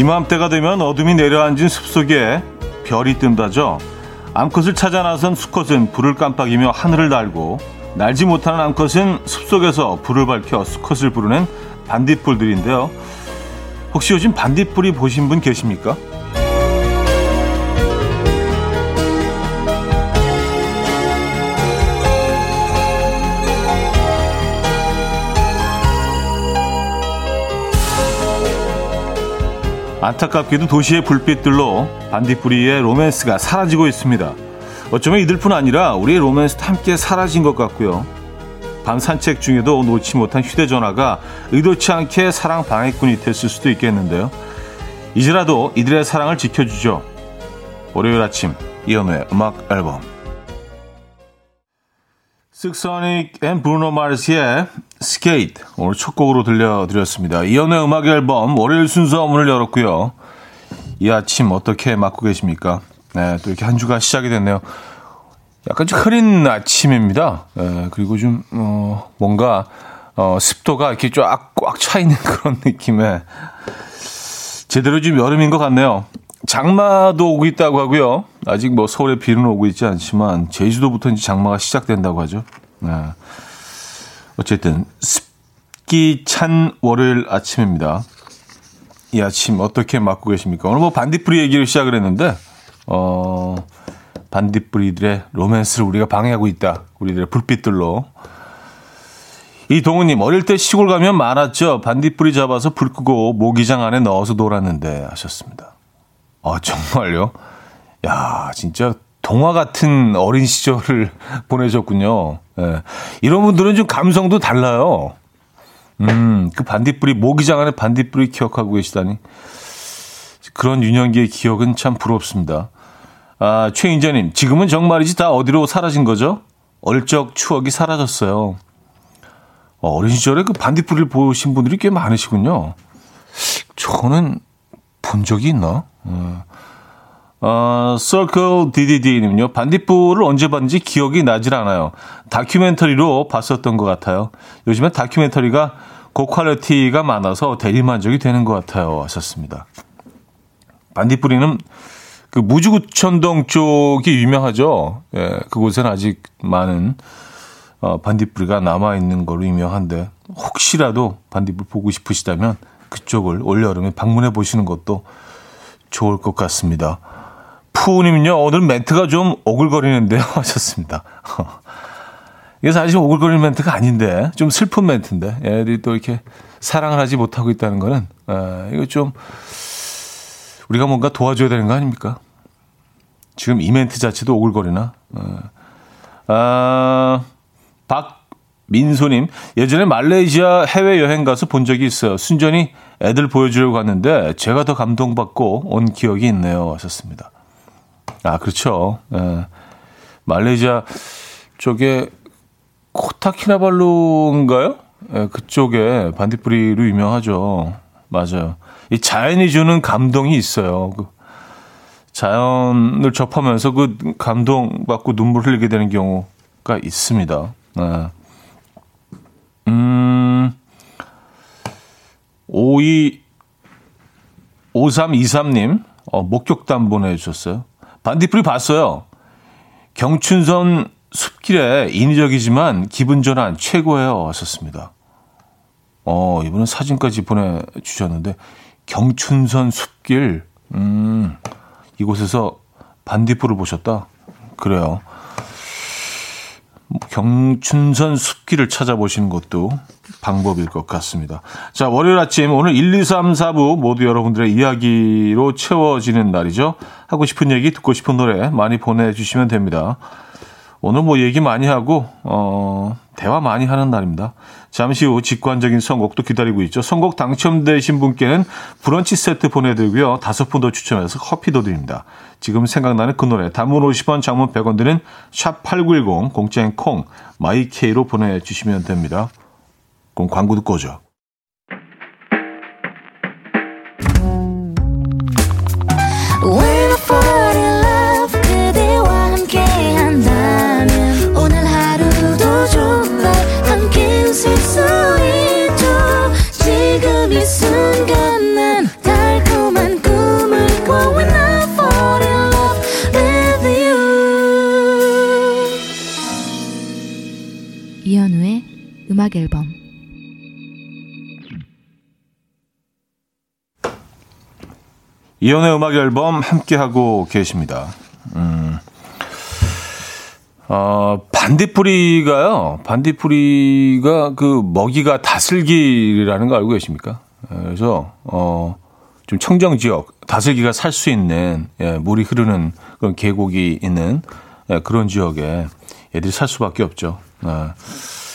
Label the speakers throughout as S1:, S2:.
S1: 이맘때가 되면 어둠이 내려앉은 숲속에 별이 뜬다죠. 암컷을 찾아 나선 수컷은 불을 깜빡이며 하늘을 날고 날지 못하는 암컷은 숲속에서 불을 밝혀 수컷을 부르는 반딧불들인데요. 혹시 요즘 반딧불이 보신 분 계십니까? 안타깝게도 도시의 불빛들로 반딧불이의 로맨스가 사라지고 있습니다. 어쩌면 이들뿐 아니라 우리의 로맨스도 함께 사라진 것 같고요. 밤 산책 중에도 놓지 못한 휴대전화가 의도치 않게 사랑 방해꾼이 됐을 수도 있겠는데요. 이제라도 이들의 사랑을 지켜주죠. 월요일 아침 이연우의 음악 앨범 Silk Sonic and Bruno Mars의 Skate 오늘 첫 곡으로 들려드렸습니다. 이연우의 음악 앨범 월요일 순서 문을 열었고요. 이 아침 어떻게 맞고 계십니까? 네, 또 이렇게 한 주가 시작이 됐네요. 약간 좀 흐린 아침입니다. 네, 그리고 좀 어, 뭔가 어, 습도가 이렇게 쫙 꽉 차 있는 그런 느낌에 제대로 좀 여름인 것 같네요. 장마도 오고 있다고 하고요. 아직 뭐 서울에 비는 오고 있지 않지만 제주도부터 이제 장마가 시작된다고 하죠. 네. 어쨌든 습기 찬 월요일 아침입니다. 이 아침 어떻게 맞고 계십니까? 오늘 뭐 반딧불이 얘기를 시작을 했는데 어 반딧불이들의 로맨스를 우리가 방해하고 있다. 우리들의 불빛들로. 이 동우님 어릴 때 시골 가면 많았죠. 반딧불이 잡아서 불 끄고 모기장 안에 넣어서 놀았는데 하셨습니다. 아 정말요? 야 진짜 동화 같은 어린 시절을 보내셨군요. 예. 이런 분들은 좀 감성도 달라요. 음, 그 반딧불이, 모기장 안에 반딧불이 기억하고 계시다니. 그런 유년기의 기억은 참 부럽습니다. 아, 최인자님, 지금은 정말이지 다 어디로 사라진 거죠? 얼적 추억이 사라졌어요. 어, 어린 시절에 그 반딧불을 보신 분들이 꽤 많으시군요. 저는 본 적이 있나? 어. 어, Circle DDD님요. 반딧불을 언제 봤는지 기억이 나질 않아요. 다큐멘터리로 봤었던 것 같아요. 요즘에 다큐멘터리가 고퀄리티가 많아서 대리만족이 되는 것 같아요. 하셨습니다. 반딧불이는 그 무주구천동 쪽이 유명하죠. 예, 그곳에는 아직 많은 어, 반딧불이가 남아있는 걸로 유명한데 혹시라도 반딧불 보고 싶으시다면 그쪽을 올여름에 방문해 보시는 것도 좋을 것 같습니다. 푸우님은요, 오늘 멘트가 좀 오글거리는데요. 하셨습니다. 이게 사실 오글거리는 멘트가 아닌데, 좀 슬픈 멘트인데, 애들이 또 이렇게 사랑을 하지 못하고 있다는 거는, 에, 이거 좀, 우리가 뭔가 도와줘야 되는 거 아닙니까? 지금 이 멘트 자체도 오글거리나? 에. 아, 박민소님, 예전에 말레이시아 해외여행 가서 본 적이 있어요. 순전히 애들 보여주려고 갔는데, 제가 더 감동받고 온 기억이 있네요. 하셨습니다. 아, 그렇죠. 예. 말레이시아 쪽에 코타키나발루인가요? 예, 그쪽에 반딧불이로 유명하죠. 맞아요. 이 자연이 주는 감동이 있어요. 그 자연을 접하면서 그 감동 받고 눈물 흘리게 되는 경우가 있습니다. 네. 음, 52, 5323님, 어, 목격담 보내주셨어요. 반딧불이 봤어요. 경춘선 숲길에 인위적이지만 기분 전환 최고예요. 하셨습니다. 어, 이분은 사진까지 보내주셨는데, 경춘선 숲길, 음, 이곳에서 반딧불을 보셨다? 그래요. 경춘선 숲길을 찾아보시는 것도 방법일 것 같습니다. 자, 월요일 아침 오늘 1, 2, 3, 4부 모두 여러분들의 이야기로 채워지는 날이죠. 하고 싶은 얘기, 듣고 싶은 노래 많이 보내주시면 됩니다. 오늘 뭐 얘기 많이 하고, 어, 대화 많이 하는 날입니다. 잠시 후 직관적인 선곡도 기다리고 있죠. 선곡 당첨되신 분께는 브런치 세트 보내드리고요. 다섯 분 더 추첨해서 커피도 드립니다. 지금 생각나는 그 노래, 단문 50원, 장문 100원 드는 샵8910, 공짜인 콩, 마이케이로 보내주시면 됩니다. 그럼 광고 듣고 오죠. 이연의 음악 앨범 함께하고 계십니다. 음, 어, 반딧불이가요, 반딧불이가 그 먹이가 다슬기라는 거 알고 계십니까? 그래서, 어, 좀 청정 지역, 다슬기가 살 수 있는, 예, 물이 흐르는 그런 계곡이 있는 예, 그런 지역에 애들이 살 수밖에 없죠. 예.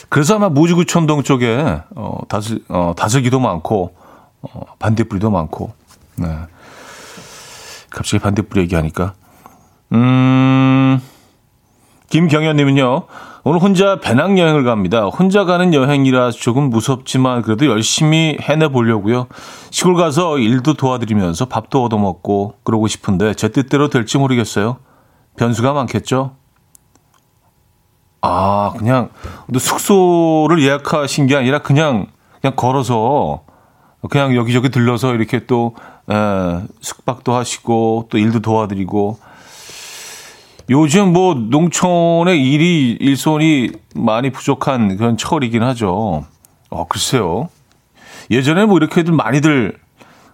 S1: 그래서 아마 무지구촌동 쪽에, 어, 다슬, 어, 다슬기도 많고, 어, 반딧불이도 많고, 네. 갑자기 반대불 얘기하니까. 음, 김경현님은요, 오늘 혼자 배낭여행을 갑니다. 혼자 가는 여행이라 조금 무섭지만 그래도 열심히 해내보려고요. 시골 가서 일도 도와드리면서 밥도 얻어먹고 그러고 싶은데 제 뜻대로 될지 모르겠어요. 변수가 많겠죠? 아, 그냥 숙소를 예약하신 게 아니라 그냥, 그냥 걸어서 그냥 여기저기 들러서 이렇게 또 에, 숙박도 하시고 또 일도 도와드리고 요즘 뭐 농촌의 일이 일손이 많이 부족한 그런 철이긴 하죠. 어 글쎄요. 예전에 뭐 이렇게들 많이들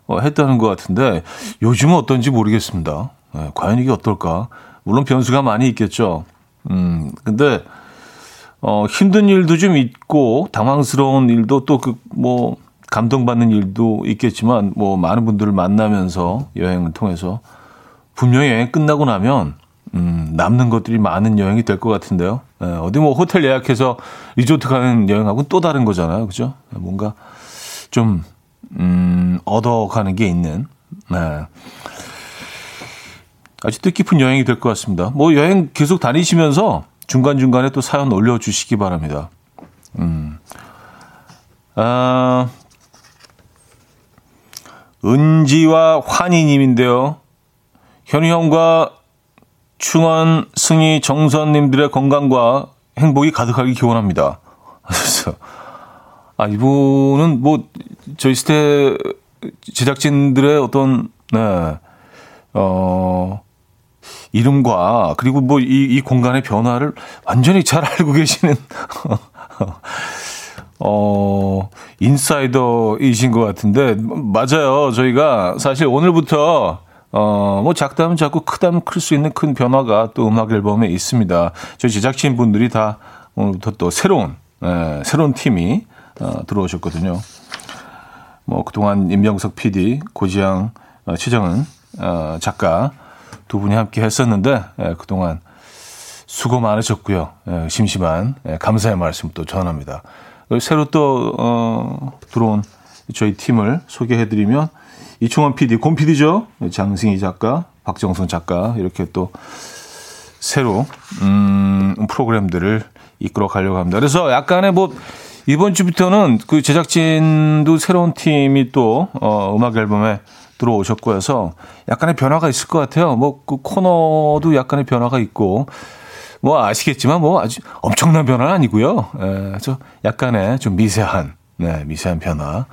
S1: 어, 했다는 것 같은데 요즘은 어떤지 모르겠습니다. 에, 과연 이게 어떨까? 물론 변수가 많이 있겠죠. 음 근데 어 힘든 일도 좀 있고 당황스러운 일도 또 그뭐 감동받는 일도 있겠지만 뭐 많은 분들을 만나면서 여행을 통해서 분명히 여행 끝나고 나면 음, 남는 것들이 많은 여행이 될 것 같은데요. 예, 어디 뭐 호텔 예약해서 리조트 가는 여행하고는 또 다른 거잖아요. 그죠? 뭔가 좀, 음, 얻어가는 게 있는, 네. 아주 뜻깊은 여행이 될 것 같습니다. 뭐 여행 계속 다니시면서 중간중간에 또 사연 올려주시기 바랍니다. 음. 아, 은지와 환희님인데요. 현우 형과 충원, 승희, 정선님들의 건강과 행복이 가득하기 기원합니다. 그래서 아 이분은 뭐 저희 스테 제작진들의 어떤 네, 어 이름과 그리고 뭐 이 이 공간의 변화를 완전히 잘 알고 계시는 어, 인사이더이신 것 같은데, 맞아요. 저희가 사실 오늘부터, 어, 뭐 작다면 작고 크다면 클 수 있는 큰 변화가 또 음악 앨범에 있습니다. 저희 제작진 분들이 다 오늘부터 또 새로운, 예, 새로운 팀이 어, 들어오셨거든요. 뭐 그동안 임명석 PD, 고지영, 어, 최정은 어, 작가 두 분이 함께 했었는데, 예, 그동안 수고 많으셨고요. 예, 심심한 예, 감사의 말씀 또 전합니다. 새로 또 어, 들어온 저희 팀을 소개해드리면 이충원 PD, 곰 PD죠. 장승희 작가, 박정선 작가 이렇게 또 새로 음, 프로그램들을 이끌어 가려고 합니다. 그래서 약간의 뭐 이번 주부터는 그 제작진도 새로운 팀이 또 어, 음악 앨범에 들어오셨고 해서 약간의 변화가 있을 것 같아요. 뭐 그 코너도 약간의 변화가 있고 뭐 아시겠지만 뭐 아주 엄청난 변화는 아니고요. 예, 저 약간의 좀 미세한, 네, 미세한 변화.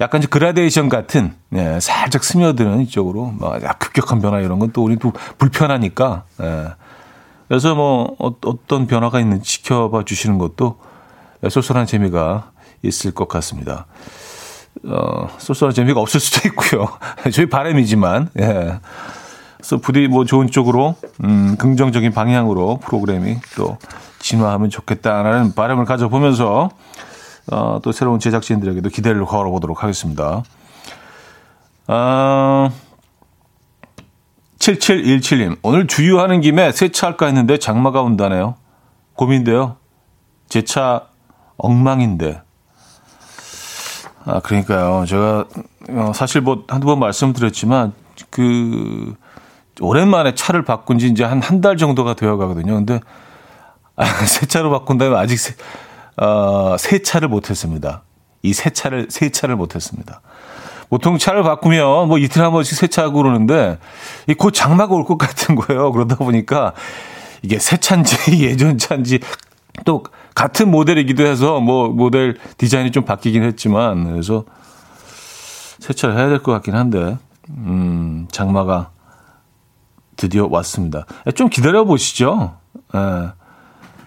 S1: 약간 좀 그라데이션 같은, 예, 살짝 스며드는 이쪽으로, 뭐, 급격한 변화 이런 건 또 우리 또 불편하니까, 예. 그래서 뭐, 어, 어떤 변화가 있는지 지켜봐 주시는 것도 쏠쏠한 재미가 있을 것 같습니다. 어, 쏠쏠한 재미가 없을 수도 있고요. 저희 바람이지만, 예. 그래서 부디 뭐 좋은 쪽으로 음, 긍정적인 방향으로 프로그램이 또 진화하면 좋겠다라는 바람을 가져보면서 어, 또 새로운 제작진들에게도 기대를 걸어보도록 하겠습니다. 아, 7717님, 오늘 주유하는 김에 세차할까 했는데 장마가 온다네요. 고민돼요. 제 차 엉망인데. 아, 그러니까요. 제가 어, 사실 뭐 한두 번 말씀드렸지만 그 오랜만에 차를 바꾼 지 이제 한 한 달 정도가 되어 가거든요. 근데 아, 새 차로 바꾼 다음에 아직 새, 어, 세차를 못 했습니다. 이 세차를, 세차를 못 했습니다. 보통 차를 바꾸면 뭐 이틀 한 번씩 세차하고 그러는데 이곧 장마가 올 것 같은 거예요. 그러다 보니까 이게 새 차인지 예전 차인지 또 같은 모델이기도 해서 뭐 모델 디자인이 좀 바뀌긴 했지만 그래서 세차를 해야 될 것 같긴 한데 음, 장마가 드디어 왔습니다. 좀 기다려 보시죠. 예.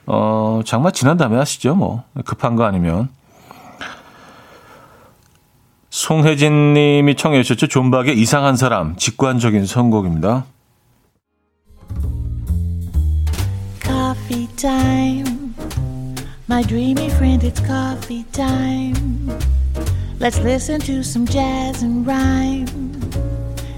S1: 어, 장마 지난 다음에 하시죠. 뭐 급한 거 아니면 송혜진 님이 청해 주셨죠. 존박의 이상한 사람, 직관적인 선곡입니다. Coffee time. My dreamy friend, it's coffee time. Let's listen to some jazz and rhyme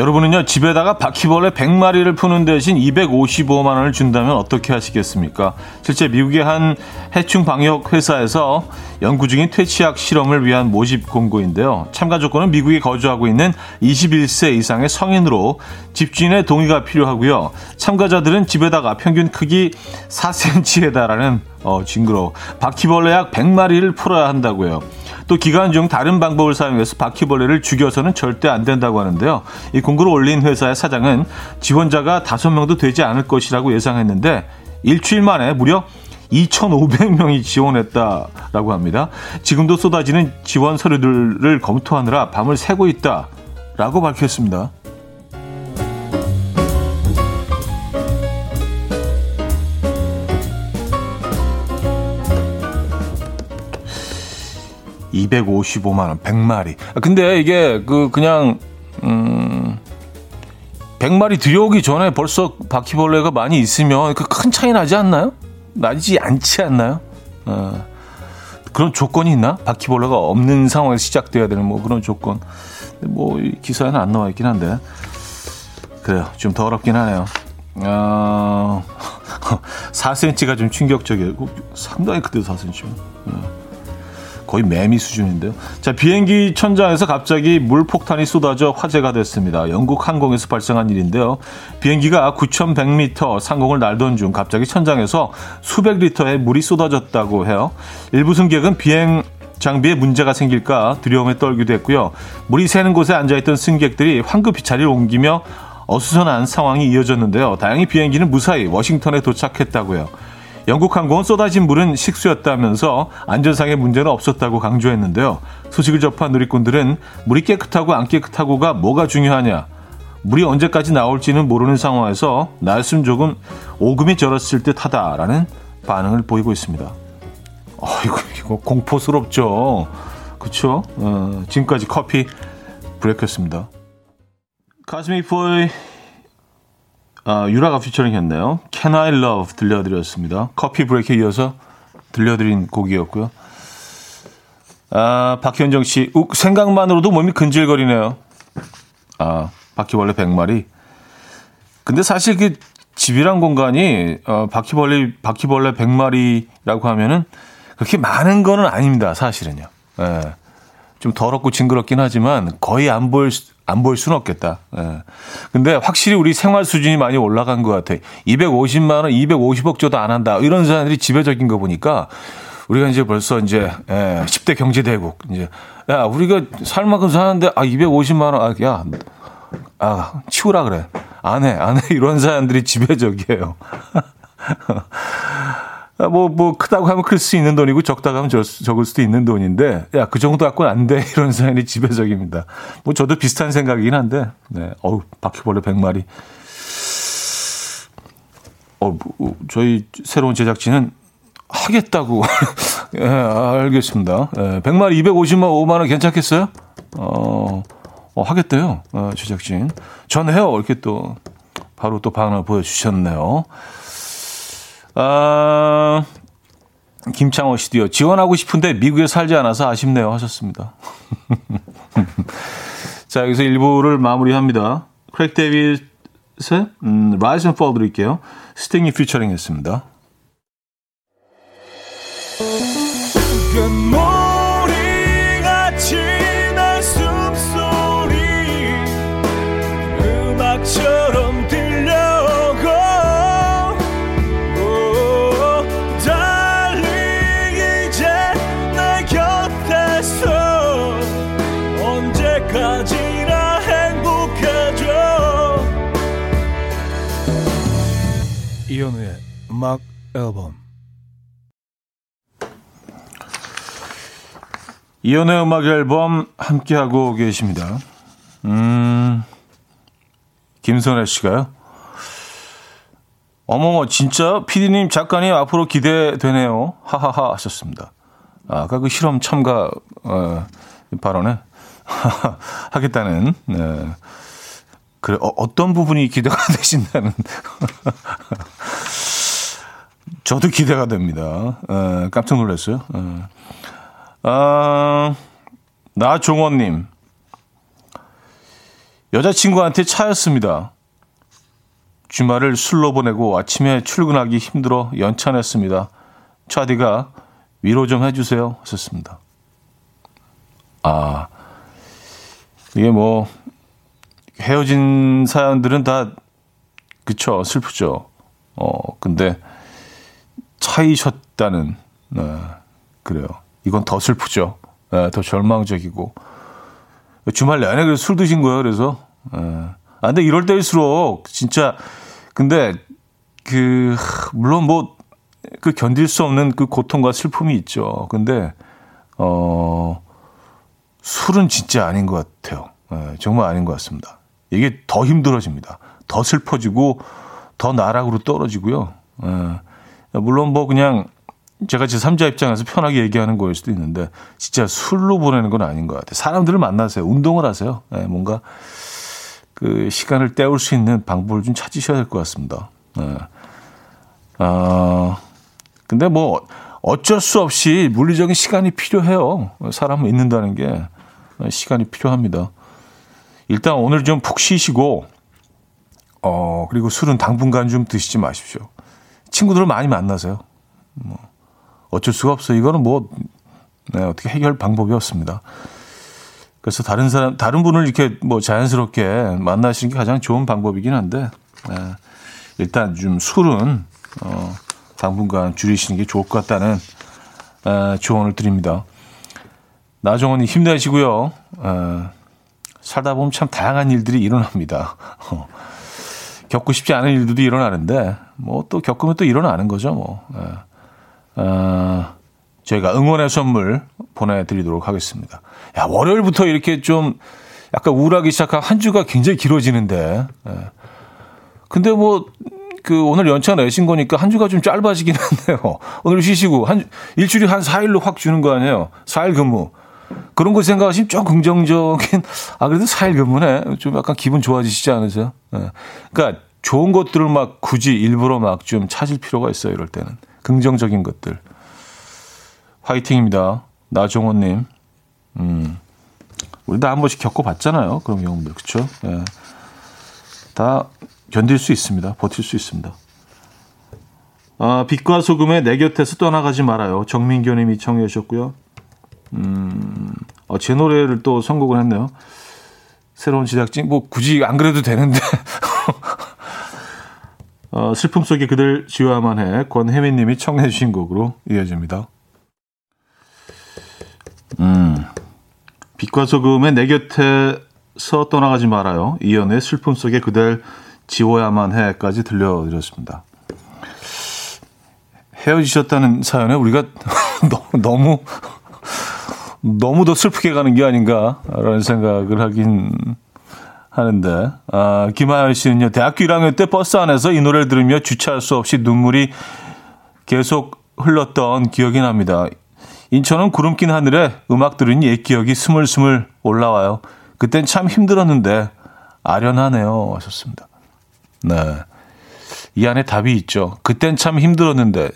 S1: 여러분은요, 집에다가 바퀴벌레 100마리를 푸는 대신 255만 원을 준다면 어떻게 하시겠습니까? 실제 미국의 한 해충 방역 회사에서 연구 중인 퇴치약 실험을 위한 모집 공고인데요. 참가 조건은 미국에 거주하고 있는 21세 이상의 성인으로 집주인의 동의가 필요하고요. 참가자들은 집에다가 평균 크기 4cm에 달하는 어, 징그러 바퀴벌레 약 100마리를 풀어야 한다고요. 또 기간 중 다른 방법을 사용해서 바퀴벌레를 죽여서는 절대 안 된다고 하는데요. 이 공고를 올린 회사의 사장은 지원자가 5명도 되지 않을 것이라고 예상했는데 일주일 만에 무려 2,500명이 지원했다라고 합니다. 지금도 쏟아지는 지원 서류들을 검토하느라 밤을 새고 있다라고 밝혔습니다. 255만 원, 100마리. 아, 근데 이게 그 그냥 음 100마리 들여오기 전에 벌써 바퀴벌레가 많이 있으면 그 큰 차이 나지 않나요? 나지 않지 않나요? 어, 그런 조건이 있나? 바퀴벌레가 없는 상황에서 시작돼야 되는 뭐 그런 조건. 뭐 기사에는 안 나와 있긴 한데 그래요. 좀 더럽긴 하네요. 어, 4cm가 좀 충격적이에요. 상당히 크대요, 4cm. 어. 거의 매미 수준인데요. 자, 비행기 천장에서 갑자기 물폭탄이 쏟아져 화제가 됐습니다. 영국 항공에서 발생한 일인데요. 비행기가 9,100m 상공을 날던 중 갑자기 천장에서 수백 리터의 물이 쏟아졌다고 해요. 일부 승객은 비행 장비에 문제가 생길까 두려움에 떨기도 했고요. 물이 새는 곳에 앉아있던 승객들이 황급히 자리를 옮기며 어수선한 상황이 이어졌는데요. 다행히 비행기는 무사히 워싱턴에 도착했다고요. 영국 항공은 쏟아진 물은 식수였다면서 안전상의 문제는 없었다고 강조했는데요. 소식을 접한 누리꾼들은 물이 깨끗하고 안 깨끗하고가 뭐가 중요하냐. 물이 언제까지 나올지는 모르는 상황에서 날숨 조금 오금이 절었을 듯 하다라는 반응을 보이고 있습니다. 어이구, 이거 공포스럽죠. 그쵸? 어, 지금까지 커피 브레이크였습니다. 가스미 포이 아, 유라가 피처링 했네요. Can I Love 들려드렸습니다. 커피 브레이크에 이어서 들려드린 곡이었고요. 아, 박현정 씨, 우, 생각만으로도 몸이 근질거리네요. 아, 바퀴벌레 100마리. 근데 사실 그 집이란 공간이 어, 바퀴벌레 바퀴벌레 100마리라고 하면은 그렇게 많은 거는 아닙니다. 사실은요. 예. 좀 더럽고 징그럽긴 하지만 거의 안 보일 안 보일 수는 없겠다. 예. 근데 확실히 우리 생활 수준이 많이 올라간 것 같아. 250만 원, 250억 줘도 안 한다. 이런 사람들이 지배적인 거 보니까 우리가 이제 벌써 이제 예, 10대 경제 대국 이제 야 우리가 살 만큼 사는데 아 250만 원, 아, 야, 아 치우라 그래. 안 해, 안 해. 이런 사람들이 지배적이에요. 아, 뭐, 뭐, 크다고 하면 클 수 있는 돈이고, 적다고 하면 적, 적을 수도 있는 돈인데, 야, 그 정도 갖고는 안 돼. 이런 사연이 지배적입니다. 뭐, 저도 비슷한 생각이긴 한데, 네. 어우, 바퀴벌레 100마리. 어, 뭐, 저희 새로운 제작진은 하겠다고. 예, 알겠습니다. 예, 100마리 250만 5만원 괜찮겠어요? 어, 어, 하겠대요. 어, 제작진. 전 해요. 이렇게 또, 바로 또 반응을 보여주셨네요. 아, 김창호 씨도요. 지원하고 싶은데 미국에 살지 않아서 아쉽네요. 하셨습니다. 자, 여기서 1부를 마무리합니다. 크랙 데이빗의 음, Rise and Fall 드릴게요. 스팅이 피처링 했습니다. 음악 앨범 이연의 음악 앨범 함께하고 계십니다. 음, 김선혜 씨가요. 어머머, 진짜 피디님 작가님 앞으로 기대되네요. 하하하 하셨습니다. 아까 그 실험 참가 어, 발언에 하겠다는 네. 그래 어, 어떤 부분이 기대가 되신다는 저도 기대가 됩니다. 에, 깜짝 놀랐어요. 에. 아, 나종원님. 여자친구한테 차였습니다. 주말을 술로 보내고 아침에 출근하기 힘들어 연차냈습니다. 차디가 위로 좀 해주세요. 하셨습니다. 아, 이게 뭐, 헤어진 사연들은 다, 그쵸, 슬프죠. 어, 근데, 차이셨다는, 네, 그래요. 이건 더 슬프죠. 네, 더 절망적이고. 주말 내내 술 드신 거예요, 그래서. 네. 아, 근데 이럴 때일수록, 진짜, 근데, 그, 물론 뭐, 그 견딜 수 없는 그 고통과 슬픔이 있죠. 근데, 어, 술은 진짜 아닌 것 같아요. 네, 정말 아닌 것 같습니다. 이게 더 힘들어집니다. 더 슬퍼지고, 더 나락으로 떨어지고요. 네. 물론 뭐 그냥 제가 제 3자 입장에서 편하게 얘기하는 거일 수도 있는데 진짜 술로 보내는 건 아닌 것 같아요. 사람들을 만나세요. 운동을 하세요. 네, 뭔가 그 시간을 때울 수 있는 방법을 좀 찾으셔야 될 것 같습니다. 네. 아, 근데 뭐 어쩔 수 없이 물리적인 시간이 필요해요. 사람은 있는다는 게 시간이 필요합니다. 일단 오늘 좀 푹 쉬시고 어 그리고 술은 당분간 좀 드시지 마십시오. 친구들을 많이 만나세요. 뭐 어쩔 수가 없어요. 이거는 뭐 네, 어떻게 해결 방법이 없습니다. 그래서 다른 사람, 다른 분을 이렇게 뭐 자연스럽게 만나시는 게 가장 좋은 방법이긴 한데, 네, 일단 좀 술은, 어, 당분간 줄이시는 게 좋을 것 같다는, 에, 조언을 드립니다. 나정원이 힘내시고요. 에, 살다 보면 참 다양한 일들이 일어납니다. 어, 겪고 싶지 않은 일들도 일어나는데, 뭐 또 겪으면 또 일어나는 거죠, 뭐. 에. 어, 저희가 응원의 선물 보내드리도록 하겠습니다. 야, 월요일부터 이렇게 좀 약간 우울하기 시작한 한 주가 굉장히 길어지는데. 예. 근데 뭐, 그 오늘 연차 내신 거니까 한 주가 좀 짧아지긴 한데요. 오늘 쉬시고 한 일주일이 한 4일로 확 주는 거 아니에요. 4일 근무. 그런 거 생각하시면 좀 긍정적인 아 그래도 4일 근무네. 좀 약간 기분 좋아지시지 않으세요? 예. 그러니까 좋은 것들을 막 굳이 일부러 막 좀 찾을 필요가 있어요. 이럴 때는. 긍정적인 것들. 화이팅입니다. 나종원님. 음. 우리 다 한 번씩 겪어봤잖아요. 그런 경험들. 그쵸? 예. 다 견딜 수 있습니다. 버틸 수 있습니다. 아, 빛과 소금의 내 곁에서 떠나가지 말아요. 정민교 님이 청해 주셨고요. 음, 어, 제 노래를 또 선곡을 했네요. 새로운 제작진, 뭐, 굳이 안 그래도 되는데. 어, 슬픔 속에 그들 지워야만 해 권혜민 님이 청해 주신 곡으로 이어집니다. 음. 빛과 소금의 내 곁에서 떠나가지 말아요. 이연의 슬픔 속에 그댈 지워야만 해까지 들려드렸습니다. 헤어지셨다는 사연에 우리가 너무 너무 더 슬프게 가는 게 아닌가라는 생각을 하긴 하는데 아, 김하연 씨는요 대학교 1학년 때 버스 안에서 이 노래를 들으며 주차할 수 없이 눈물이 계속 흘렀던 기억이 납니다. 인천은 구름 낀 하늘에 음악 들으니 옛 기억이 스물스물 올라와요. 그땐 참 힘들었는데 아련하네요. 하셨습니다. 네. 이 안에 답이 있죠. 그땐 참 힘들었는데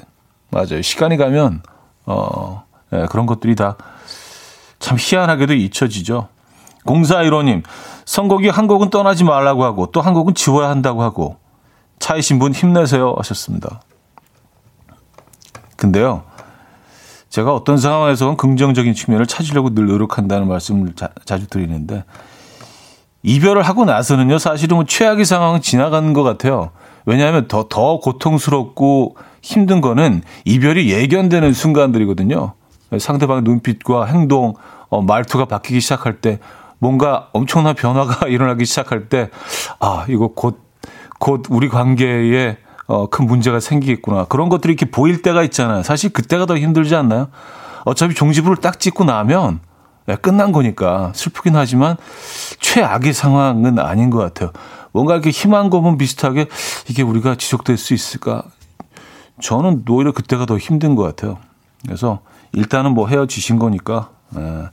S1: 맞아요. 시간이 가면 어 네, 그런 것들이 다 참 희한하게도 잊혀지죠. 공사 1호님, 선곡이 한 곡은 떠나지 말라고 하고 또 한 곡은 지워야 한다고 하고 차이신 분 힘내세요 하셨습니다. 근데요, 제가 어떤 상황에서는 긍정적인 측면을 찾으려고 늘 노력한다는 말씀을 자, 주 드리는데 이별을 하고 나서는요, 사실은 뭐 최악의 상황은 지나가는 것 같아요. 왜냐하면 더, 더 고통스럽고 힘든 거는 이별이 예견되는 순간들이거든요. 상대방의 눈빛과 행동, 어, 말투가 바뀌기 시작할 때 뭔가 엄청난 변화가 일어나기 시작할 때, 아, 이거 곧, 곧 우리 관계에 어, 큰 문제가 생기겠구나. 그런 것들이 이렇게 보일 때가 있잖아요. 사실 그때가 더 힘들지 않나요? 어차피 종지부를 딱 찍고 나면, 네, 끝난 거니까 슬프긴 하지만 최악의 상황은 아닌 것 같아요. 뭔가 이렇게 희망 고문 비슷하게 이게 우리가 지속될 수 있을까? 저는 오히려 그때가 더 힘든 것 같아요. 그래서 일단은 뭐 헤어지신 거니까 네.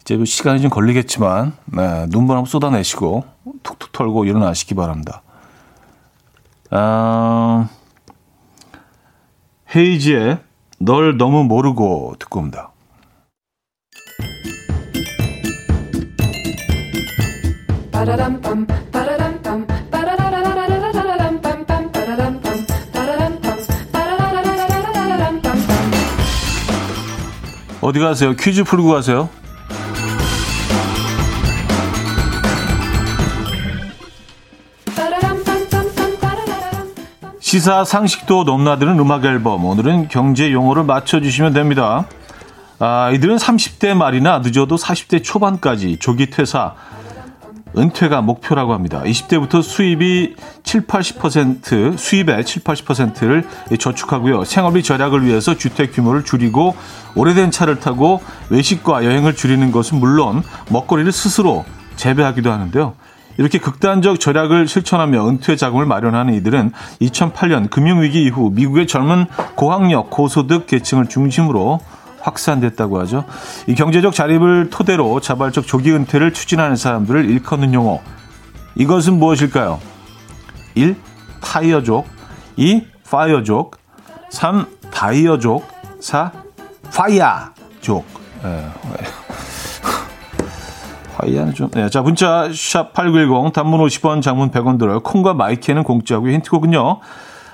S1: 이제 뭐 시간이 좀 걸리겠지만 네, 눈물 한번 쏟아내시고 툭툭 털고 일어나시기 바랍니다. 아, 헤이지의 널 너무 모르고 듣고 옵니다. 어디 가세요? 퀴즈 풀고 가세요. 시사 상식도 넘나드는 음악 앨범. 오늘은 경제 용어를 맞춰주시면 됩니다. 아, 이들은 30대 말이나 늦어도 40대 초반까지 조기 퇴사, 은퇴가 목표라고 합니다. 20대부터 수입이 7, 80% 수입의 7, 80%를 저축하고요. 생활비 절약을 위해서 주택 규모를 줄이고 오래된 차를 타고 외식과 여행을 줄이는 것은 물론 먹거리를 스스로 재배하기도 하는데요. 이렇게 극단적 절약을 실천하며 은퇴 자금을 마련하는 이들은 2008년 금융위기 이후 미국의 젊은 고학력, 고소득 계층을 중심으로 확산됐다고 하죠. 이 경제적 자립을 토대로 자발적 조기 은퇴를 추진하는 사람들을 일컫는 용어. 이것은 무엇일까요? 1. 타이어족 2. 파이어족 3. 다이어족 4. 파이아족 예. 화이하는 좀. 네, 자, 문자 샵 8910 단문 50원, 장문 100원 들어요. 콩과 마이K는 공짜고 힌트곡은요.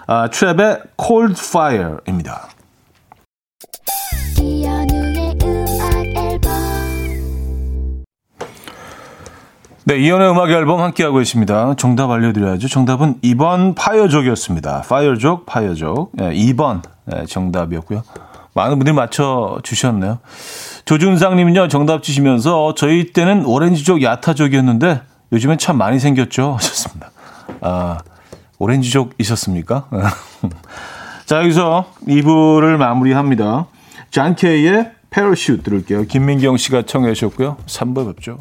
S1: 아, 트랩의 Cold Fire입니다. 네, 이연의 음악 앨범 함께하고 있습니다. 정답 알려드려야죠. 정답은 2번 파이어족이었습니다. 파이어족, 파이어족. 네, 2번 네, 정답이었고요. 많은 분들이 맞춰주셨네요. 조준상님은요, 정답 주시면서 저희 때는 오렌지족, 야타족이었는데 요즘엔 참 많이 생겼죠. 하셨습니다. 아, 오렌지족이셨습니까? 자, 여기서 2부를 마무리합니다. John K의 Parachute 들을게요. 김민경 씨가 청해 주셨고요. 3부 뵙죠.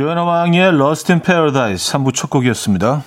S1: 조연아 왕의 Lost in Paradise 3부 첫 곡이었습니다.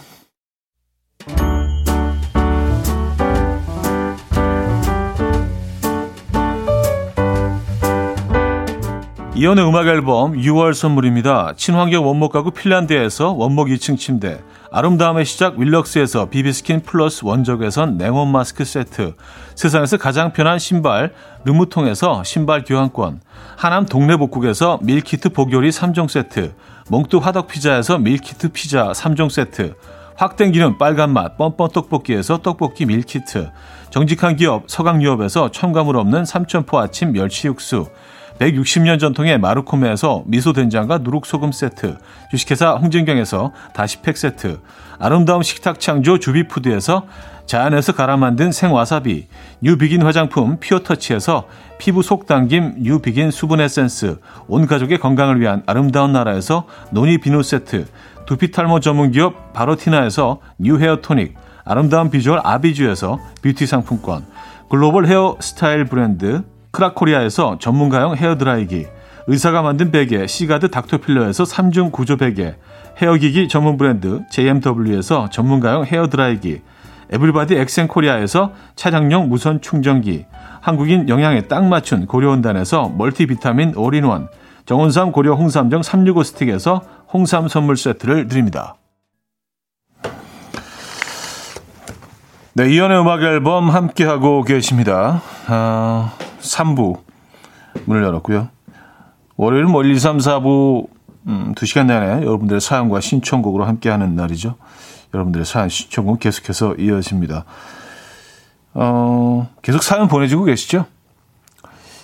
S1: 이연의 음악 앨범 6월 선물입니다. 친환경 원목 가구 핀란드에서 원목 2층 침대, 아름다움의 시작 윌럭스에서 비비스킨 플러스 원적외선 냉온 마스크 세트, 세상에서 가장 편한 신발 르무통에서 신발 교환권, 하남 동네 복국에서 밀키트 복요리 3종 세트, 몽뚜 화덕 피자에서 밀키트 피자 3종 세트, 확 땡기는 빨간맛 뻔뻔 떡볶이에서 떡볶이 밀키트, 정직한 기업 서강유업에서 첨가물 없는 삼천포 아침 멸치 육수, 160년 전통의 마르코메에서 미소된장과 누룩소금 세트, 주식회사 홍진경에서 다시팩 세트, 아름다운 식탁 창조 주비푸드에서 자연에서 갈아 만든 생와사비, 뉴비긴 화장품 피어터치에서 피부 속당김 뉴비긴 수분 에센스, 온 가족의 건강을 위한 아름다운 나라에서 노니 비누 세트, 두피 탈모 전문 기업 바로티나에서 뉴 헤어 토닉, 아름다운 비주얼 아비주에서 뷰티 상품권, 글로벌 헤어 스타일 브랜드 크라코리아에서 전문가용 헤어 드라이기, 의사가 만든 베개 시가드 닥터필러에서 3중 구조 베개, 헤어기기 전문 브랜드 JMW에서 전문가용 헤어 드라이기, 에블바디 엑센코리아에서 차량용 무선 충전기, 한국인 영양에 딱 맞춘 고려원단에서 멀티비타민 올인원, 정원삼 고려 홍삼정 365 스틱에서 홍삼 선물 세트를 드립니다. 네, 이연의 음악 앨범 함께하고 계십니다. 아, 3부 문을 열었고요. 월요일은 뭐 1, 2, 3, 4부 음, 2시간 내내 여러분들의 사연과 신청곡으로 함께하는 날이죠. 여러분들의 사연 신청곡 계속해서 이어집니다. 어, 계속 사연 보내주고 계시죠?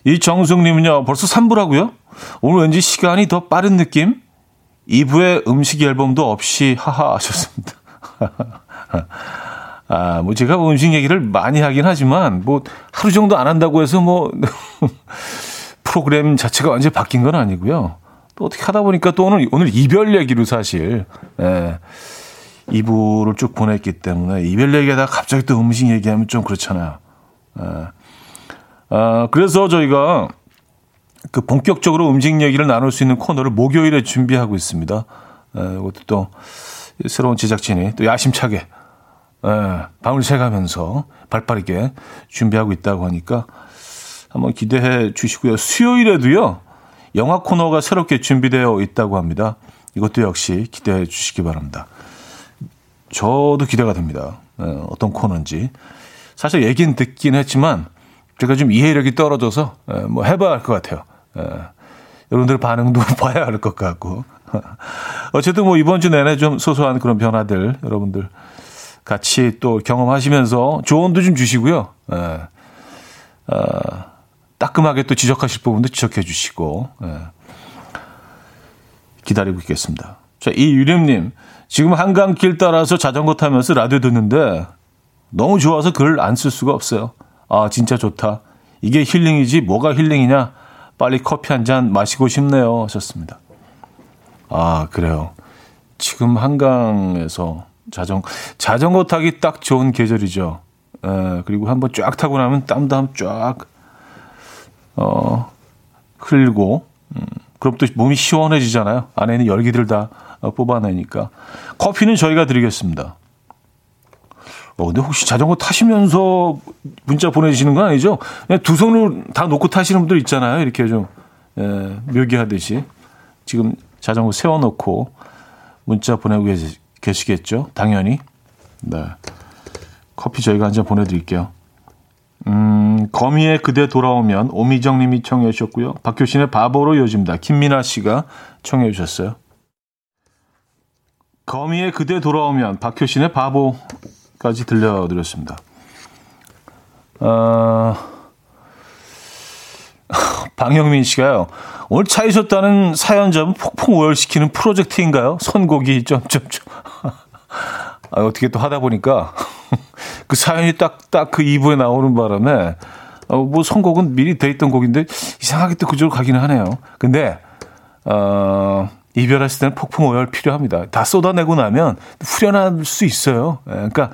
S1: 이정숙님은요, 벌써 3부라고요? 오늘 왠지 시간이 더 빠른 느낌? 2부의 음식 앨범도 없이 하하 하셨습니다. 아, 뭐 제가 음식 얘기를 많이 하긴 하지만 뭐 하루 정도 안 한다고 해서 뭐 프로그램 자체가 완전히 바뀐 건 아니고요. 또 어떻게 하다 보니까 또 오늘 오늘 이별 얘기로 사실 예. 2부를 쭉 보냈기 때문에 이별 얘기하다가 갑자기 또 음식 얘기하면 좀 그렇잖아요. 예. 아, 그래서 저희가 그 본격적으로 음식 얘기를 나눌 수 있는 코너를 목요일에 준비하고 있습니다. 에, 예, 이것도 또 새로운 제작진이 또 야심차게 에, 예, 밤을 새가면서 발 빠르게 준비하고 있다고 하니까 한번 기대해 주시고요. 수요일에도요. 영화 코너가 새롭게 준비되어 있다고 합니다. 이것도 역시 기대해 주시기 바랍니다. 저도 기대가 됩니다. 에, 예, 어떤 코너인지. 사실 얘기는 듣긴 했지만 제가 좀 이해력이 떨어져서 에, 뭐 해봐야 할 것 같아요. 에, 여러분들 반응도 봐야 할 것 같고. 어쨌든 뭐 이번 주 내내 좀 소소한 그런 변화들 여러분들 같이 또 경험하시면서 조언도 좀 주시고요. 에, 어, 따끔하게 또 지적하실 부분도 지적해 주시고 에, 기다리고 있겠습니다. 자, 이유림님 지금 한강길 따라서 자전거 타면서 라디오 듣는데 너무 좋아서 글 안 쓸 수가 없어요. 아 진짜 좋다. 이게 힐링이지 뭐가 힐링이냐? 빨리 커피 한 잔 마시고 싶네요. 하셨습니다. 아, 그래요. 지금 한강에서 자전 자전거 타기 딱 좋은 계절이죠. 에, 그리고 한번 쫙 타고 나면 땀도 한쫙 어, 흘리고 음, 그럼 또 몸이 시원해지잖아요. 안에 있는 열기들 다 뽑아내니까. 커피는 저희가 드리겠습니다. 어, 근데 혹시 자전거 타시면서 문자 보내주시는 건 아니죠? 그냥 두 손을 다 놓고 타시는 분들 있잖아요. 이렇게 좀, 예, 묘기하듯이. 지금 자전거 세워놓고 문자 보내고 계시, 계시 겠죠? 당연히. 네. 커피 저희가 한 잔 보내드릴게요. 음, 거미의 그대 돌아오면 오미정 님이 청해 주셨고요. 박효신의 바보로 요즘다. 김민아 씨가 청해 주셨어요. 거미의 그대 돌아오면 박효신의 바보 까지 들려드렸습니다. 어, 방영민 씨가요. 오늘 차이셨다는 사연자분 폭풍 오열시키는 프로젝트인가요? 선곡이 점점점. 아, 어떻게 또 하다 보니까 그 사연이 딱 딱 그 2부에 나오는 바람에 어, 뭐 선곡은 미리 돼 있던 곡인데 이상하게 또 그쪽으로 가기는 하네요. 근데 어 이별했을 때는 폭풍 오열 필요합니다. 다 쏟아내고 나면 후련할 수 있어요. 예, 그러니까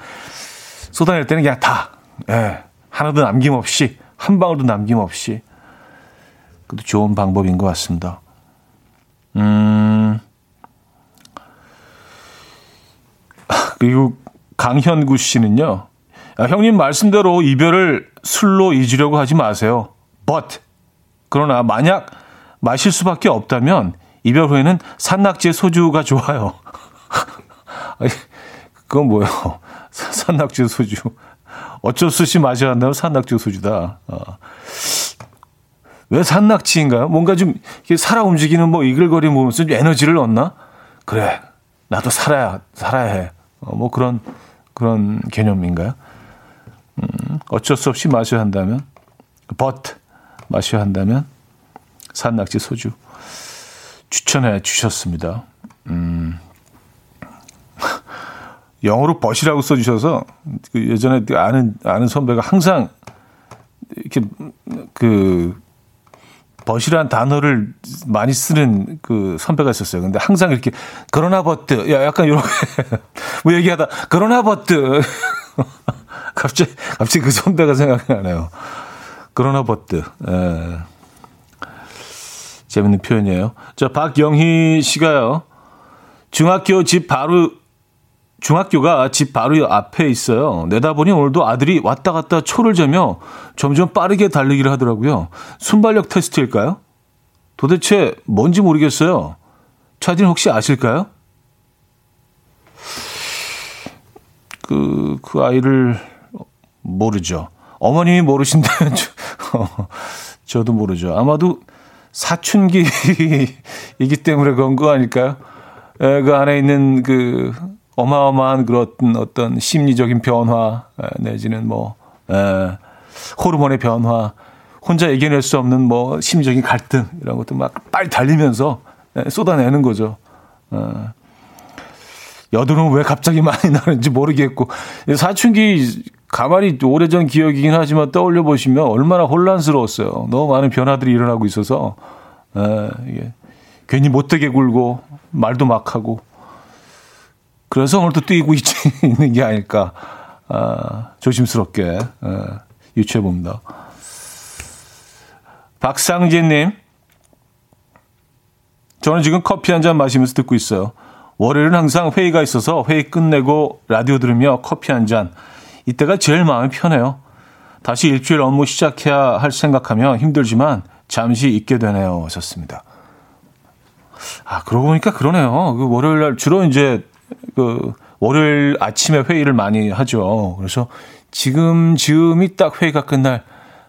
S1: 쏟아낼 때는 그냥 다 예, 하나도 남김없이 한 방울도 남김없이 그것도 좋은 방법인 것 같습니다. 음 그리고 강현구 씨는요. 아, 형님 말씀대로 이별을 술로 잊으려고 하지 마세요. But 그러나 만약 마실 수밖에 없다면 이별 후에는 산낙지의 소주가 좋아요. 그건 뭐예요? 산낙지 소주. 어쩔 수 없이 마셔야 한다면 산낙지 소주다. 어. 왜 산낙지인가요? 뭔가 좀 살아 움직이는 뭐 이글거리는 보면서 좀 에너지를 얻나? 그래, 나도 살아야 살아야 해. 어, 뭐 그런 그런 개념인가요? 음, 어쩔 수 없이 마셔야 한다면, but 마셔야 한다면 산낙지 소주. 추천해 주셨습니다. 음, 영어로 but이라고 써주셔서 그 예전에 아는 아는 선배가 항상 이렇게 그 but이란 단어를 많이 쓰는 그 선배가 있었어요. 근데 항상 이렇게 그러나 but 야 약간 이렇게 뭐 얘기하다 그러나 but 갑자기 갑자기 그 선배가 생각이 나네요. 그러나 but. 예. 재밌는 표현이에요. 자, 박영희 씨가요. 중학교 집 바로 중학교가 집 바로 앞에 있어요. 내다보니 오늘도 아들이 왔다 갔다 초를 재며 점점 빠르게 달리기를 하더라고요. 순발력 테스트일까요? 도대체 뭔지 모르겠어요. 차진 혹시 아실까요? 그, 그 아이를 모르죠. 어머님이 모르신다면 저도 모르죠. 아마도 사춘기이기 때문에 그런 거 아닐까요? 에, 그 안에 있는 그 어마어마한 그런 어떤 심리적인 변화 내지는 뭐 에, 호르몬의 변화 혼자 얘기해낼 수 없는 뭐 심리적인 갈등 이런 것도 막 빨리 달리면서 예, 쏟아내는 거죠. 어. 여드름 왜 갑자기 많이 나는지 모르겠고 사춘기 가만히 오래전 기억이긴 하지만 떠올려 보시면 얼마나 혼란스러웠어요. 너무 많은 변화들이 일어나고 있어서 에, 이게 괜히 못되게 굴고 말도 막 하고 그래서 오늘도 뛰고 있, 있는 게 아닐까 아, 조심스럽게 에, 유추해 봅니다. 박상진님, 저는 지금 커피 한 잔 마시면서 듣고 있어요. 월요일은 항상 회의가 있어서 회의 끝내고 라디오 들으며 커피 한 잔. 이때가 제일 마음이 편해요. 다시 일주일 업무 시작해야 할 생각하며 힘들지만 잠시 있게 되네요. 하셨습니다. 아, 그러고 보니까 그러네요. 그 월요일 날 주로 이제 그 월요일 아침에 회의를 많이 하죠. 그래서 지금 즈음이 딱 회의가 끝날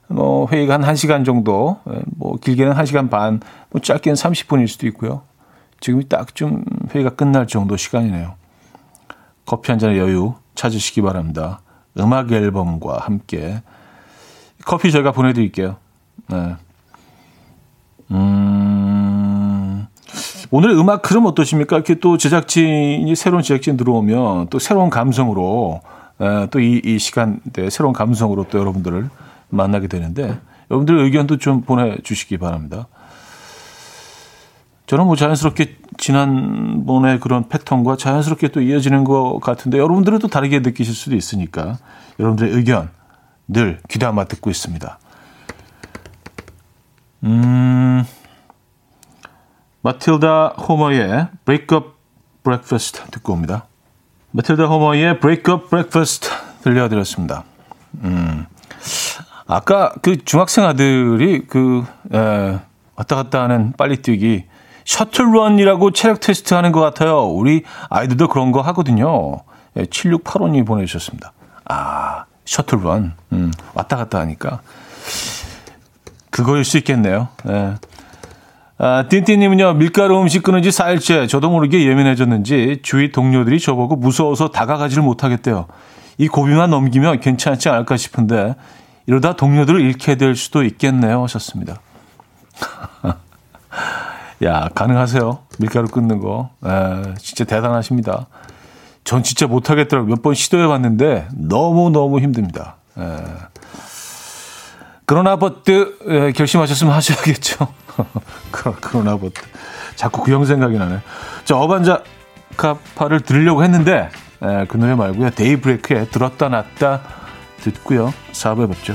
S1: 뭐 회의가 한 1시간 정도, 뭐 길게는 1시간 반, 뭐 짧게는 30분일 수도 있고요. 지금이 딱 좀 회의가 끝날 정도 시간이네요. 커피 한 잔의 여유 찾으시기 바랍니다. 음악 앨범과 함께 커피 저희가 보내드릴게요. 네. 음, 오늘 음악 흐름 어떠십니까? 이렇게 또 제작진이 새로운 제작진 들어오면 또 새로운 감성으로 또 이 이 시간대 새로운 감성으로 또 여러분들을 만나게 되는데 여러분들 의견도 좀 보내주시기 바랍니다. 저는 뭐 자연스럽게 지난번의 그런 패턴과 자연스럽게 또 이어지는 것 같은데 여러분들은 또 다르게 느끼실 수도 있으니까 여러분들의 의견 늘 귀담아 듣고 있습니다. 음, 마틸다 호머의 Break Up Breakfast 듣고 옵니다. 마틸다 호머의 Break Up Breakfast 들려드렸습니다. 음, 아까 그 중학생 아들이 그, 에, 왔다 갔다 하는 빨리 뛰기 셔틀런이라고 체력 테스트 하는 것 같아요. 우리 아이들도 그런 거 하거든요. 예, 7685님이 보내주셨습니다. 아, 셔틀런. 음, 왔다 갔다 하니까. 그거일 수 있겠네요. 예. 아, 띵띵님은요, 밀가루 음식 끊은 지 4일째 저도 모르게 예민해졌는지 주위 동료들이 저보고 무서워서 다가가지를 못하겠대요. 이 고비만 넘기면 괜찮지 않을까 싶은데 이러다 동료들을 잃게 될 수도 있겠네요. 하셨습니다. 야, 가능하세요? 밀가루 끊는 거. 에, 진짜 대단하십니다. 전 진짜 못하겠더라고요. 몇 번 시도해 봤는데 너무너무 힘듭니다. 에. 그러나 버트 에, 결심하셨으면 하셔야겠죠. 그러나 버트. 자꾸 그 형 생각이 나네. 자, 어반자 카파를 들으려고 했는데 에, 그 노래 말고요. 데이브레이크에 들었다 놨다 듣고요. 4부에 뵙죠.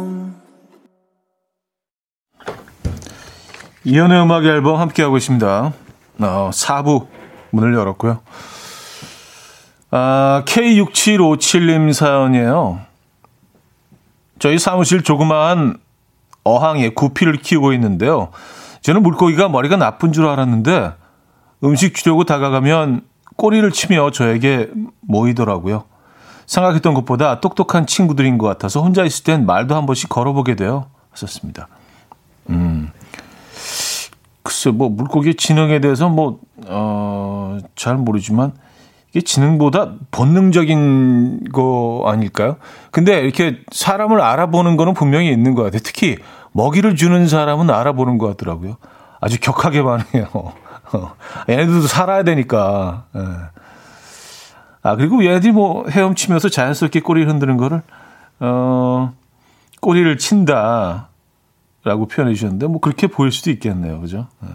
S1: 이연의 음악 앨범 함께하고 있습니다. 어, 4부 문을 열었고요. 아, K6757님 사연이에요. 저희 사무실 조그마한 어항에 구피를 키우고 있는데요. 저는 물고기가 머리가 나쁜 줄 알았는데 음식 주려고 다가가면 꼬리를 치며 저에게 모이더라고요. 생각했던 것보다 똑똑한 친구들인 것 같아서 혼자 있을 땐 말도 한 번씩 걸어보게 돼요. 하셨습니다. 음. 글쎄, 뭐, 물고기 지능에 대해서 뭐, 어, 잘 모르지만, 이게 지능보다 본능적인 거 아닐까요? 근데 이렇게 사람을 알아보는 거는 분명히 있는 것 같아요. 특히 먹이를 주는 사람은 알아보는 것 같더라고요. 아주 격하게 반해요. 얘네들도 살아야 되니까. 예. 아, 그리고 얘네들이 뭐 헤엄치면서 자연스럽게 꼬리를 흔드는 거를, 어, 꼬리를 친다. 라고 표현해 주셨는데, 뭐 그렇게 보일 수도 있겠네요. 그죠? 네.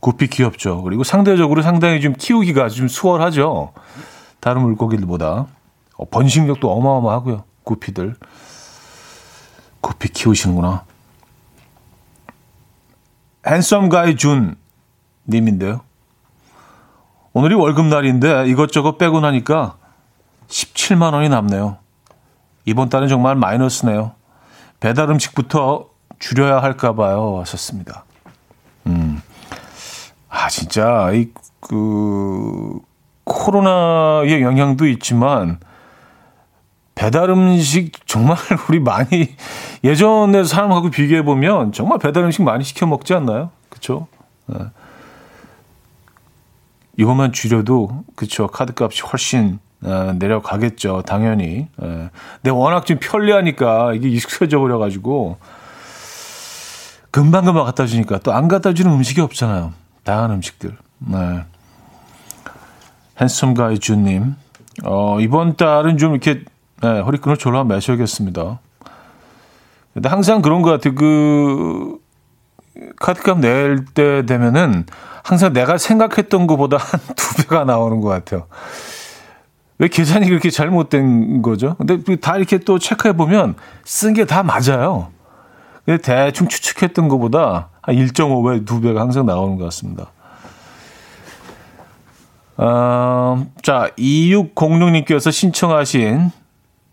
S1: 구피 귀엽죠. 그리고 상대적으로 상당히 좀 키우기가 좀 수월하죠. 다른 물고기들보다. 어, 번식력도 어마어마하고요. 구피들. 구피 키우시는구나. 핸섬 가이 준 님인데요. 오늘이 월급날인데 이것저것 빼고 나니까 17만 원이 남네요. 이번 달은 정말 마이너스네요. 배달 음식부터 줄여야 할까 봐요. 하셨습니다. 음. 아, 진짜, 이, 그, 코로나의 영향도 있지만, 배달 음식 정말 우리 많이, 예전에 사람하고 비교해 보면 정말 배달 음식 많이 시켜 먹지 않나요? 네. 이것만 줄여도, 그쵸. 카드값이 훨씬 어, 내려가겠죠. 당연히. 예. 근데 워낙 좀 편리하니까 이게 익숙해져 버려가지고 금방금방 갖다 주니까 또 안 갖다 주는 음식이 없잖아요. 다양한 음식들. 네. 핸섬 가이 주님. 어, 이번 달은 좀 이렇게 네, 허리끈을 졸라 매셔야겠습니다. 근데 항상 그런 것 같아요. 그 카드값 낼 때 되면은 항상 내가 생각했던 것보다 한 두 배가 나오는 것 같아요. 왜 계산이 그렇게 잘못된 거죠? 근데 다 이렇게 또 체크해 보면 쓴 게 다 맞아요. 근데 대충 추측했던 것보다 한 1.5배, 2배가 항상 나오는 것 같습니다. 어, 자, 2606님께서 신청하신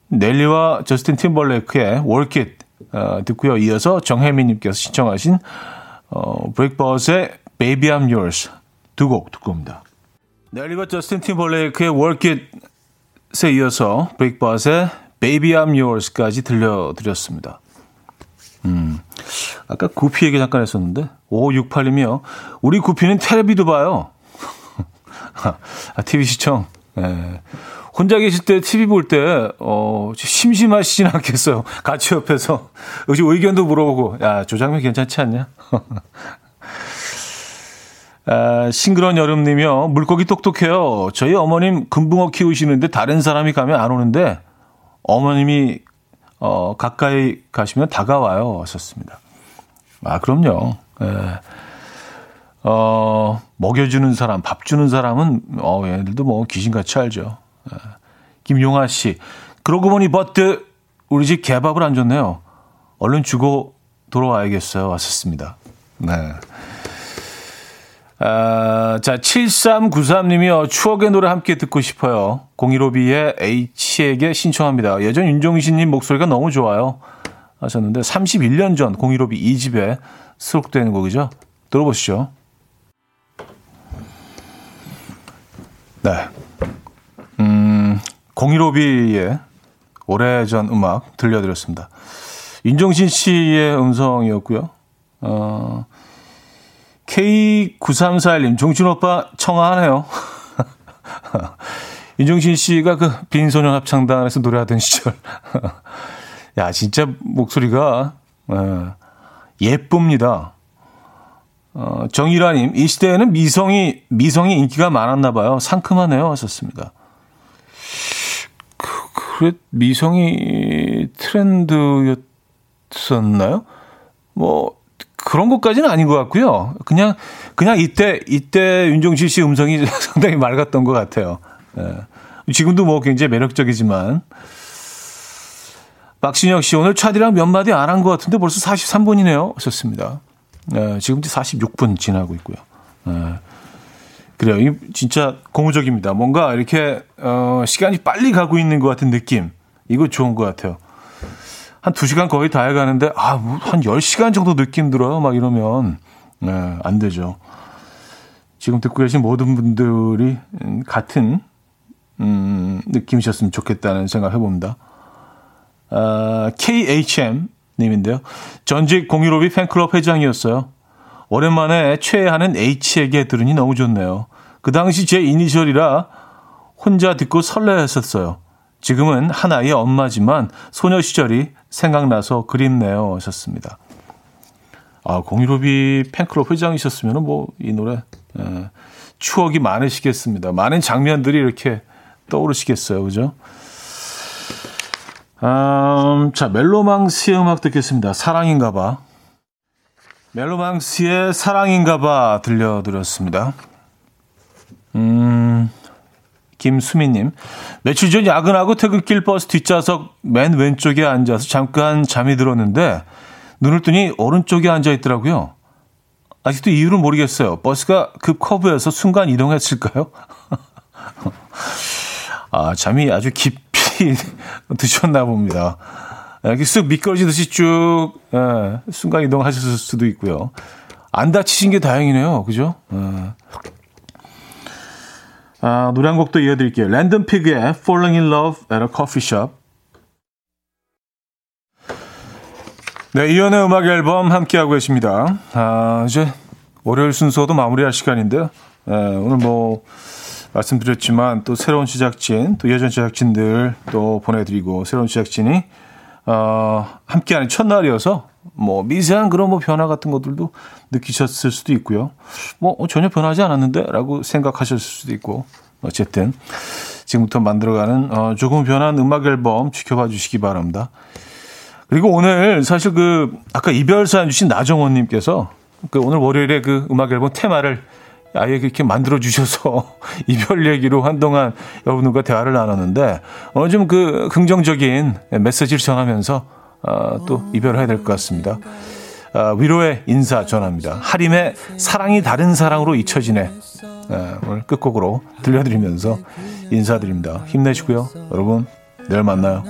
S1: 넬리와 저스틴 Work It 어, 듣고요. 이어서 정혜민님께서 신청하신 어, 브레이크버스의 Baby I'm Yours 두 곡 듣고 옵니다. 넬리와 저스틴 팀벌레이크의 Work It 에 이어서 브레이크버스의 Baby I'm Yours까지 들려드렸습니다. 음, 아까 구피 얘기 잠깐 했었는데 5568님이요. 우리 구피는 텔레비도 봐요. 아, TV 시청. 예. 혼자 계실 때 TV 볼 때, 어, 심심하시진 않겠어요. 같이 옆에서. 의견도 물어보고, 야, 조 장면 괜찮지 않냐? 아, 싱그런 여름님이요. 물고기 똑똑해요. 저희 어머님 금붕어 키우시는데 다른 사람이 가면 안 오는데 어머님이 어, 가까이 가시면 다가와요. 하셨습니다. 아, 그럼요. 예. 어, 먹여주는 사람, 밥 주는 사람은, 어, 얘네들도 뭐 귀신같이 알죠. 예. 김용아 씨. 그러고 보니 버트, 우리 집 개밥을 안 줬네요. 얼른 주고 돌아와야겠어요. 왔었습니다. 네. 아, 자, 7393님이요. 추억의 노래 함께 듣고 싶어요. 015B의 H에게 신청합니다. 예전 윤종신님 목소리가 너무 좋아요. 하셨는데, 31년 전 015B 2집에 수록된 곡이죠. 들어보시죠. 네. 음, 015B의 오래전 음악 들려드렸습니다. 윤종신 씨의 음성이었고요. 어, K9341님, 종준 오빠 청아하네요. 윤종신 씨가 그 빈소년 합창단에서 노래하던 시절. 야, 진짜 목소리가 어, 예쁩니다. 어, 정일아님, 이 시대에는 미성이, 미성이 인기가 많았나 봐요. 상큼하네요. 하셨습니다. 그, 그래, 미성이 트렌드였었나요? 뭐, 그런 것까지는 아닌 것 같고요. 그냥 그냥 이때 이때 윤종신 씨 음성이 상당히 맑았던 것 같아요. 예. 지금도 뭐 굉장히 매력적이지만 박신혁 씨 오늘 차디랑 몇 마디 안 한 것 같은데 벌써 43분이네요. 하셨습니다. 예, 지금 46분 지나고 있고요. 예. 그래요. 이 진짜 고무적입니다. 뭔가 이렇게 어, 시간이 빨리 가고 있는 것 같은 느낌. 이거 좋은 것 같아요. 한 2시간 거의 다 해가는데, 아, 뭐 한 10시간 정도 느낌 들어요. 막 이러면, 네, 안 되죠. 지금 듣고 계신 모든 분들이 같은, 음, 느낌이셨으면 좋겠다는 생각 해봅니다. 아, KHM 님인데요. 전직 공유로비 팬클럽 회장이었어요. 오랜만에 최애하는 H에게 들으니 너무 좋네요. 그 당시 제 이니셜이라 혼자 듣고 설레했었어요. 지금은 하나의 엄마지만 소녀 시절이 생각나서 그립네요. 하셨습니다. 아, 공유로비 팬클럽 회장이셨으면 뭐 이 노래 에, 추억이 많으시겠습니다. 많은 장면들이 이렇게 떠오르시겠어요. 그죠? 음, 자, 멜로망스의 음악 듣겠습니다. 사랑인가 봐. 멜로망스의 사랑인가 봐 들려드렸습니다. 음, 김수미님. 며칠 전 야근하고 퇴근길 버스 뒷좌석 맨 왼쪽에 앉아서 잠깐 잠이 들었는데 눈을 뜨니 오른쪽에 앉아 있더라고요. 아직도 이유를 모르겠어요. 버스가 급 커브에서 순간 이동했을까요? 아, 잠이 아주 깊이 드셨나 봅니다. 이렇게 쓱 미끄러지듯이 쭉 예, 순간 이동하셨을 수도 있고요. 안 다치신 게 다행이네요. 그죠? 예. 아, 노래 한 곡도 이어드릴게요. 랜덤 피그의 Falling in Love at a Coffee Shop. 네, 이연의 음악 앨범 함께하고 계십니다. 아, 이제 월요일 순서도 마무리할 시간인데요. 예, 오늘 뭐, 말씀드렸지만 또 새로운 제작진, 또 예전 제작진들 또 보내드리고 새로운 제작진이 어, 함께하는 첫날이어서 뭐 미세한 그런 뭐 변화 같은 것들도 느끼셨을 수도 있고요. 뭐 어, 전혀 변하지 않았는데라고 생각하셨을 수도 있고 어쨌든 지금부터 만들어가는 어, 조금 변한 음악 앨범 지켜봐 주시기 바랍니다. 그리고 오늘 사실 그 아까 이별 사연 주신 나정원님께서 그 오늘 월요일에 그 음악 앨범 테마를 아예 그렇게 만들어 주셔서 이별 얘기로 한동안 여러분들과 대화를 나눴는데 오늘 좀그 긍정적인 메시지를 전하면서 어, 또 이별해야 될 것 같습니다. 어, 위로의 인사 전합니다. 하림의 사랑이 다른 사랑으로 잊혀지네. 어, 오늘 끝곡으로 들려드리면서 인사드립니다. 힘내시고요. 여러분 내일 만나요.